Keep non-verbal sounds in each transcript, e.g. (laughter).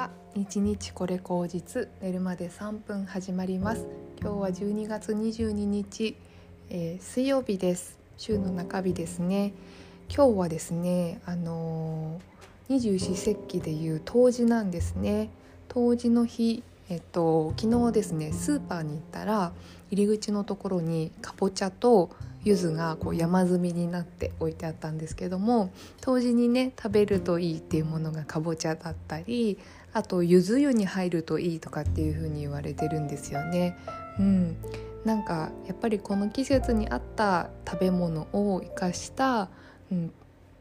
は日日これ口実寝るまで3分始まります。今日は12月22日、えー、水曜日です。週の中日ですね。今日はですねあのー、二十四節気でいう冬至なんですね。冬至の日えっと昨日ですねスーパーに行ったら入り口のところにかぼちゃと柚子がこう山積みになって置いてあったんですけども冬至にね食べるといいっていうものがかぼちゃだったりあと柚子湯に入るといいとかっていう風に言われてるんですよね。うん、なんかやっぱりこの季節に合った食べ物を生かした、うん、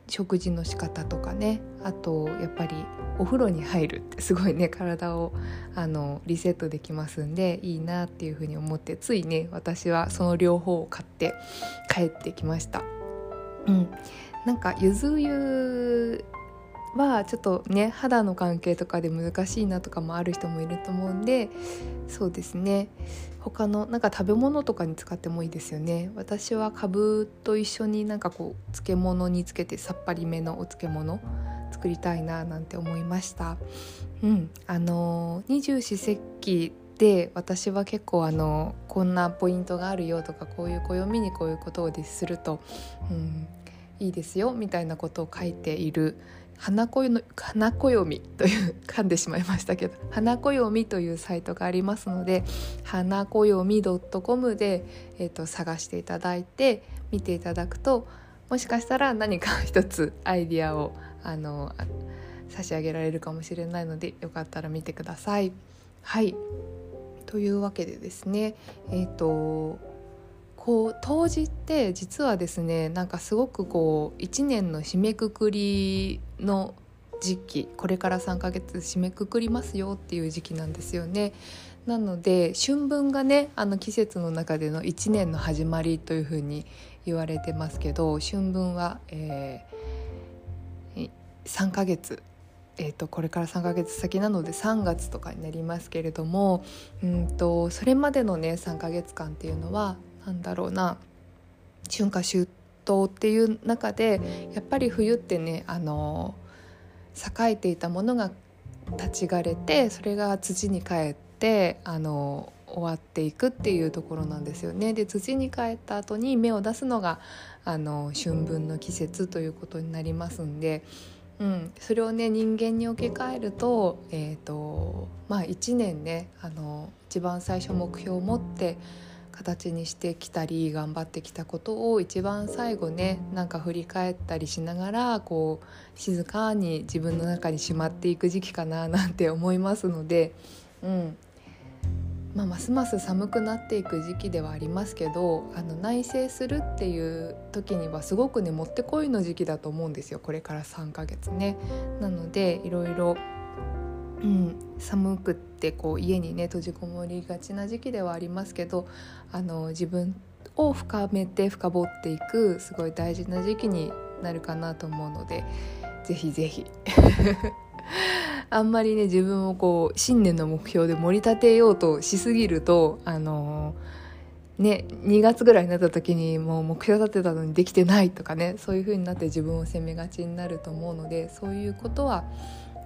食事の仕方とかねあとやっぱりお風呂に入るってすごいね (laughs) 体をあのリセットできますんでいいなっていうふうに思ってついね私はその両方を買って帰ってきました。うん、なんかゆず湯はちょっとね肌の関係とかで難しいなとかもある人もいると思うんでそうですね。他のなんか食べ物とかに使ってもいいですよね。私はかぶと一緒になんかこう漬物につけてさっぱりめのお漬物作りたいななんて思いました。うん。あの二十四節気で私は結構あのこんなポイントがあるよとかこういう暦にこういうことをですると、うん、いいですよみたいなことを書いている花暦花暦という噛んでしまいましたけど花暦というサイトがありますので花暦 .com で、えーと、探していただいて見ていただくともしかしたら何か一つアイディアをあの差し上げられるかもしれないのでよかったら見てください。はいというわけでですねえっ、ー、とこう冬至って実はですねなんかすごくこう1年の締めくくりの時期これから3ヶ月締めくくりますよっていう時期なんですよね。なので春分がねあの季節の中での1年の始まりというふうに言われてますけど春分は、えー、3ヶ月えーと、これから3ヶ月先なので3月とかになりますけれどもうんとそれまでのね3ヶ月間っていうのはなんだろうな春夏秋冬っていう中でやっぱり冬ってねあの栄えていたものが立ち枯れてそれが土に帰ってあの終わっていくっていうところなんですよね。で土に帰った後に芽を出すのがあの春分の季節ということになりますんで、うん、それをね人間に置き換えると,、えーとまあ、1年ねあの一番最初目標を持って形にしてきたり頑張ってきたことを一番最後ねなんか振り返ったりしながらこう静かに自分の中にしまっていく時期かななんて思いますので、うんまあ、ますます寒くなっていく時期ではありますけどあの内省するっていう時にはすごくねもってこいの時期だと思うんですよこれから3ヶ月ね。なのでいろいろうん、寒くってこう家にね閉じこもりがちな時期ではありますけどあの自分を深めて深掘っていくすごい大事な時期になるかなと思うのでぜひぜひ。(laughs) あんまりね自分をこう新年の目標で盛り立てようとしすぎるとあのね2月ぐらいになった時にもう目標立てたのにできてないとかねそういう風になって自分を責めがちになると思うのでそういうことは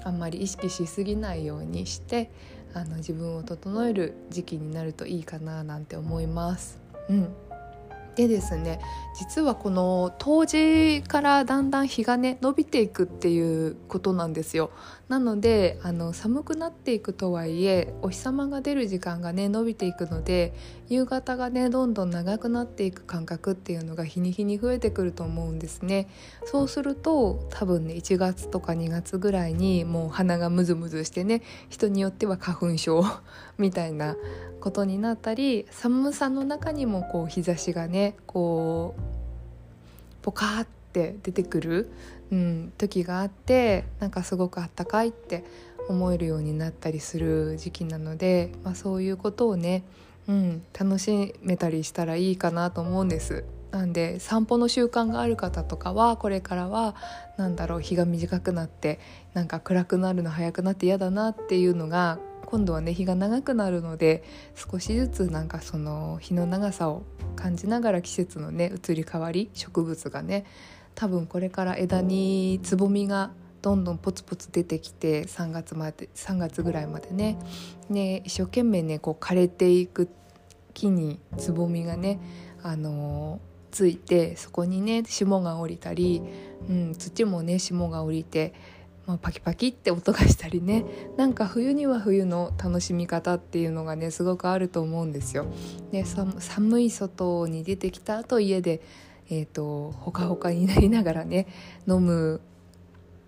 あんまり意識しすぎないようにしてあの自分を整える時期になるといいかななんて思います。うんでですね実はこの冬至からだんだん日がね伸びていくっていうことなんですよなのであの寒くなっていくとはいえお日様が出る時間がね伸びていくので夕方がねどんどん長くなっていく感覚っていうのが日に日に増えてくると思うんですね。そうすると多分ね1月とか2月ぐらいにもう鼻がムズムズしてね人によっては花粉症 (laughs) みたいなことになったり寒さの中にもこう日差しがねこうポカーって出てくる、うん、時があってなんかすごくあったかいって思えるようになったりする時期なので、まあ、そういうことをね、うん、楽しめたりしたらいいかなと思うんです。なんで散歩の習慣がある方とかはこれからは何だろう日が短くなってなんか暗くなるの早くなって嫌だなっていうのが今度はね日が長くなるので少しずつなんかその日の長さを感じながら季節のね移り変わり植物がね多分これから枝につぼみがどんどんポツポツ出てきて3月まで3月ぐらいまでねね一生懸命ねこう枯れていく木につぼみがね、あのー、ついてそこにね霜が降りたり、うん、土もね霜が降りて、まあ、パキパキって音がしたりねなんか冬には冬の楽しみ方っていうのがねすごくあると思うんですよ。で寒い外に出てきた後家でえーと、ほかほかになりながらね飲む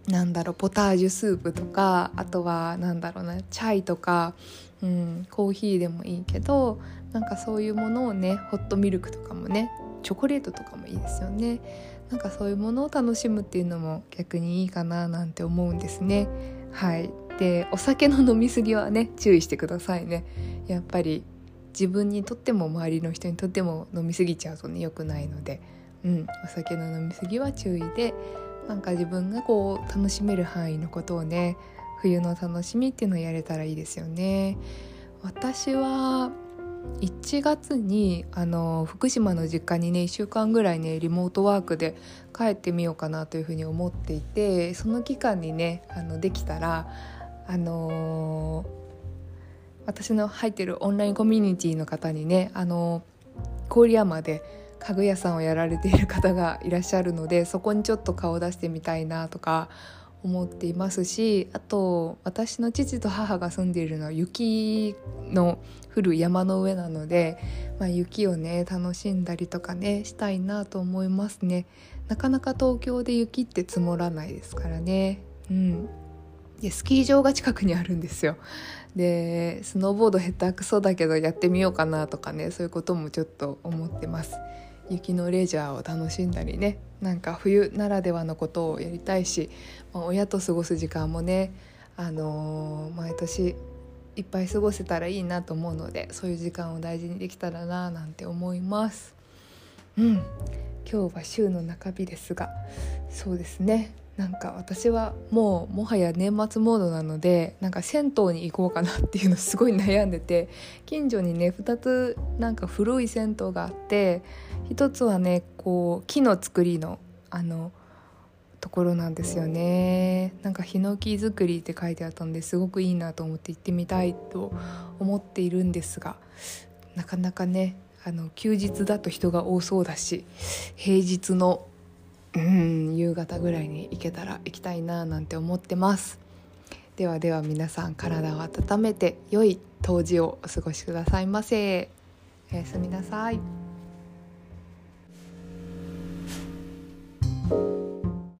なんだろうポタージュスープとかあとはなんだろうなチャイとか、うん、コーヒーでもいいけどなんかそういうものをねホットミルクとかもねチョコレートとかもいいですよね。なんかそういうものを楽しむっていうのも逆にいいかななんて思うんですね。はい。でお酒の飲み過ぎはね注意してくださいね。やっぱり自分にとっても周りの人にとっても飲み過ぎちゃうとね良くないので。うん、お酒の飲み過ぎは注意でなんか自分がこう楽しめる範囲のことをね冬の楽しみっていうのをやれたらいいですよね。私は1月にあの福島の実家にね1週間ぐらいねリモートワークで帰ってみようかなというふうに思っていてその期間にねあのできたらあのー、私の入ってるオンラインコミュニティの方にねあの、郡山で家具屋さんをやられている方がいらっしゃるので (laughs) そこにちょっと顔を出してみたいなとか思っていますしあと私の父と母が住んでいるのは雪の降る山の上なので、まあ、雪をね楽しんだりとかねしたいなと思いますね。なかなか東京で雪って積もらないですからね。うん。でスキー場が近くにあるんですよ。でスノーボード下手くそだけどやってみようかなとかねそういうこともちょっと思ってます。雪のレジャーを楽しんだりね。なんか冬ならではのことをやりたいし、まあ、親と過ごす時間もね、あのー、毎年いっぱい過ごせたらいいなと思うのでそういう時間を大事にできたらななんて思います。うん。今日は週の中日ですがそうですね。なんか私はもうもはや年末モードなのでなんか銭湯に行こうかなっていうのすごい悩んでて近所にね2つなんか古い銭湯があって1つはねこう木の作りのあのところなんですよね。なんかヒノキ作りって書いてあったんですごくいいなと思って行ってみたいと思っているんですがなかなかねあの休日だと人が多そうだし平日のうん夕方ぐらいに行けたら行きたいななんて思ってます。ではでは皆さん体を温めて良い冬至をお過ごしくださいませ。おやすみなさい。